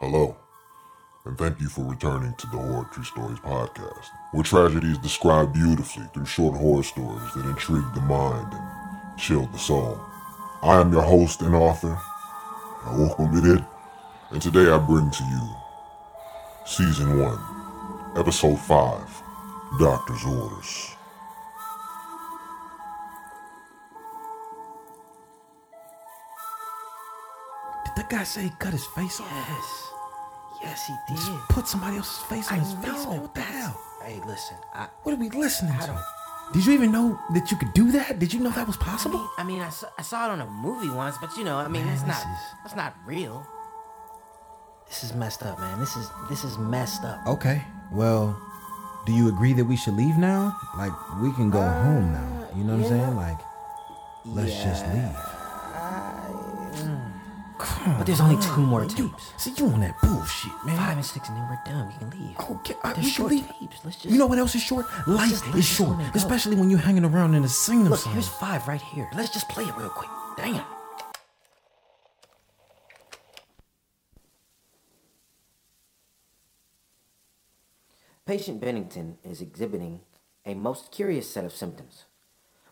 Hello, and thank you for returning to the Horror Tree Stories podcast, where tragedy is described beautifully through short horror stories that intrigue the mind and chill the soul. I am your host and author, I welcome it in, and today I bring to you Season 1, Episode 5, Doctor's Orders. Did that guy say he cut his face off? Yes. Yes, he Just put somebody else's face on I his face, man. What the hell? Hey, listen. I, What are we listening I to? don't- Did you even know that you could do that? Did you know that was I possible? mean, I mean, I saw, I saw it on a movie once, but you know, I mean, Man, it's not, is- that's not real. This is messed up, man. This is, this is messed up. Okay. Well, do you agree that we should leave now? Like, we can go uh, home now. You know what I'm saying? Like, let's just leave. Come But there's only two more man. You- tapes. See, you on that bullshit, man. Five and six, and then we're done. We can leave. Okay, They're we short leave. tapes. Let's just. You know what else is short? Life is short, especially when you're hanging around in a singing Look, song. here's five right here. Let's just play it real quick. Damn. Patient Bennington is exhibiting a most curious set of symptoms.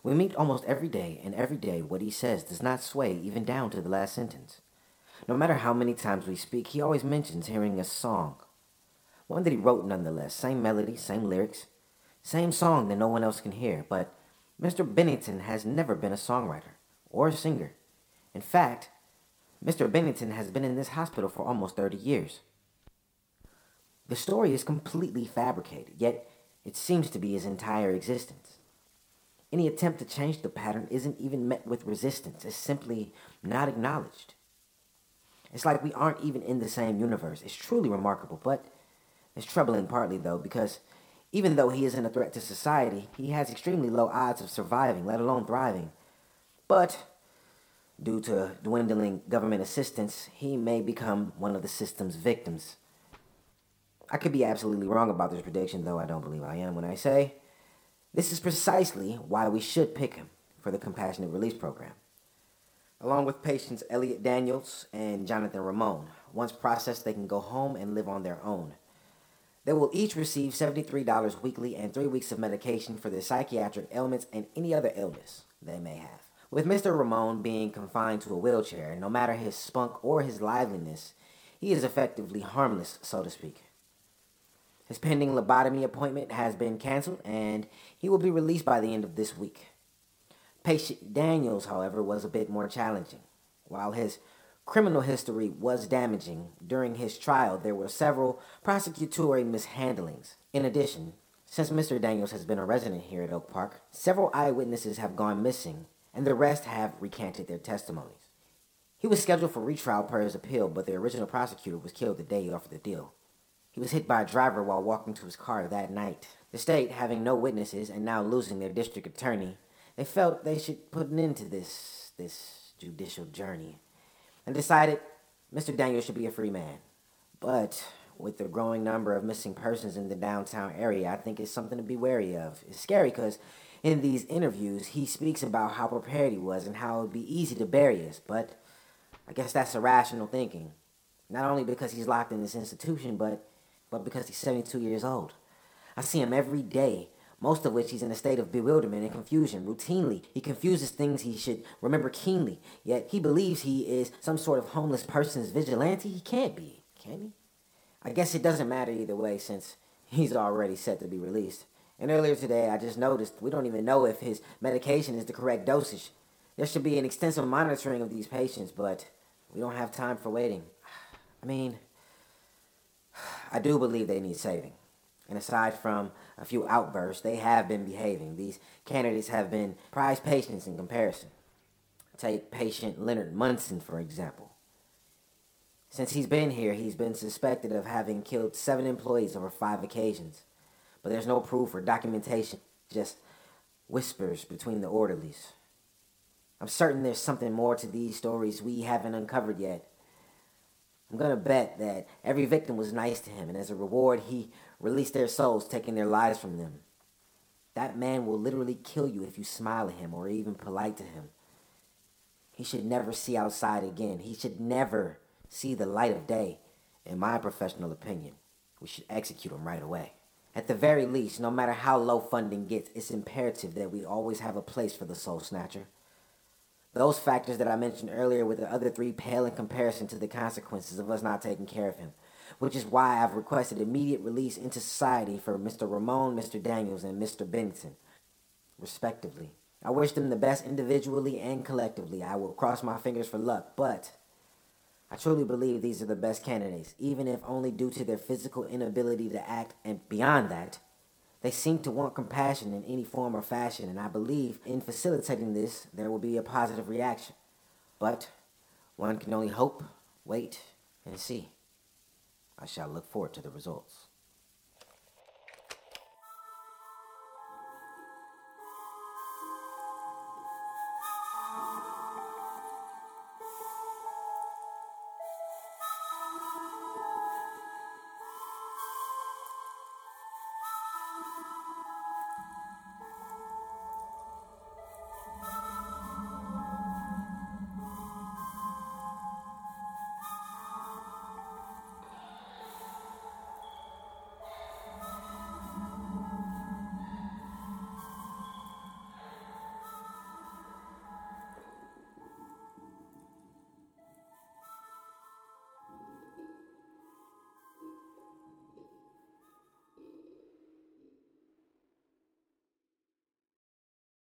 We meet almost every day, and every day what he says does not sway even down to the last sentence. No matter how many times we speak, he always mentions hearing a song. One that he wrote nonetheless. Same melody, same lyrics, same song that no one else can hear. But Mr. Bennington has never been a songwriter or a singer. In fact, Mr. Bennington has been in this hospital for almost 30 years. The story is completely fabricated, yet it seems to be his entire existence. Any attempt to change the pattern isn't even met with resistance, it's simply not acknowledged. It's like we aren't even in the same universe. It's truly remarkable, but it's troubling partly though, because even though he isn't a threat to society, he has extremely low odds of surviving, let alone thriving. But due to dwindling government assistance, he may become one of the system's victims. I could be absolutely wrong about this prediction, though I don't believe I am when I say this is precisely why we should pick him for the compassionate release program. Along with patients Elliot Daniels and Jonathan Ramon, once processed, they can go home and live on their own. They will each receive $73 weekly and three weeks of medication for their psychiatric ailments and any other illness they may have. With Mr. Ramon being confined to a wheelchair, no matter his spunk or his liveliness, he is effectively harmless, so to speak. His pending lobotomy appointment has been canceled, and he will be released by the end of this week. Patient Daniels, however, was a bit more challenging. While his criminal history was damaging, during his trial there were several prosecutory mishandlings. In addition, since Mr. Daniels has been a resident here at Oak Park, several eyewitnesses have gone missing, and the rest have recanted their testimonies. He was scheduled for retrial per his appeal, but the original prosecutor was killed the day he offered the deal. He was hit by a driver while walking to his car that night. The state, having no witnesses and now losing their district attorney, they felt they should put an end to this this judicial journey and decided Mr. Daniels should be a free man. But with the growing number of missing persons in the downtown area, I think it's something to be wary of. It's scary because in these interviews, he speaks about how prepared he was and how it would be easy to bury us. But I guess that's irrational thinking. Not only because he's locked in this institution, but but because he's 72 years old. I see him every day, most of which he's in a state of bewilderment and confusion. Routinely, he confuses things he should remember keenly, yet he believes he is some sort of homeless person's vigilante. He can't be, can he? I guess it doesn't matter either way since he's already set to be released. And earlier today, I just noticed we don't even know if his medication is the correct dosage. There should be an extensive monitoring of these patients, but we don't have time for waiting. I mean, I do believe they need saving. And aside from a few outbursts, they have been behaving. These candidates have been prized patients in comparison. Take patient Leonard Munson, for example. Since he's been here, he's been suspected of having killed seven employees over five occasions. But there's no proof or documentation, just whispers between the orderlies. I'm certain there's something more to these stories we haven't uncovered yet. I'm gonna bet that every victim was nice to him, and as a reward, he released their souls, taking their lives from them. That man will literally kill you if you smile at him or even polite to him. He should never see outside again. He should never see the light of day. in my professional opinion, we should execute him right away. At the very least, no matter how low funding gets, it's imperative that we always have a place for the Soul Snatcher. Those factors that I mentioned earlier with the other three pale in comparison to the consequences of us not taking care of him, which is why I've requested immediate release into society for Mr. Ramon, Mr. Daniels, and Mr. Bennington, respectively. I wish them the best individually and collectively. I will cross my fingers for luck, but I truly believe these are the best candidates, even if only due to their physical inability to act, and beyond that, they seem to want compassion in any form or fashion, and I believe in facilitating this, there will be a positive reaction. But one can only hope, wait, and see. I shall look forward to the results.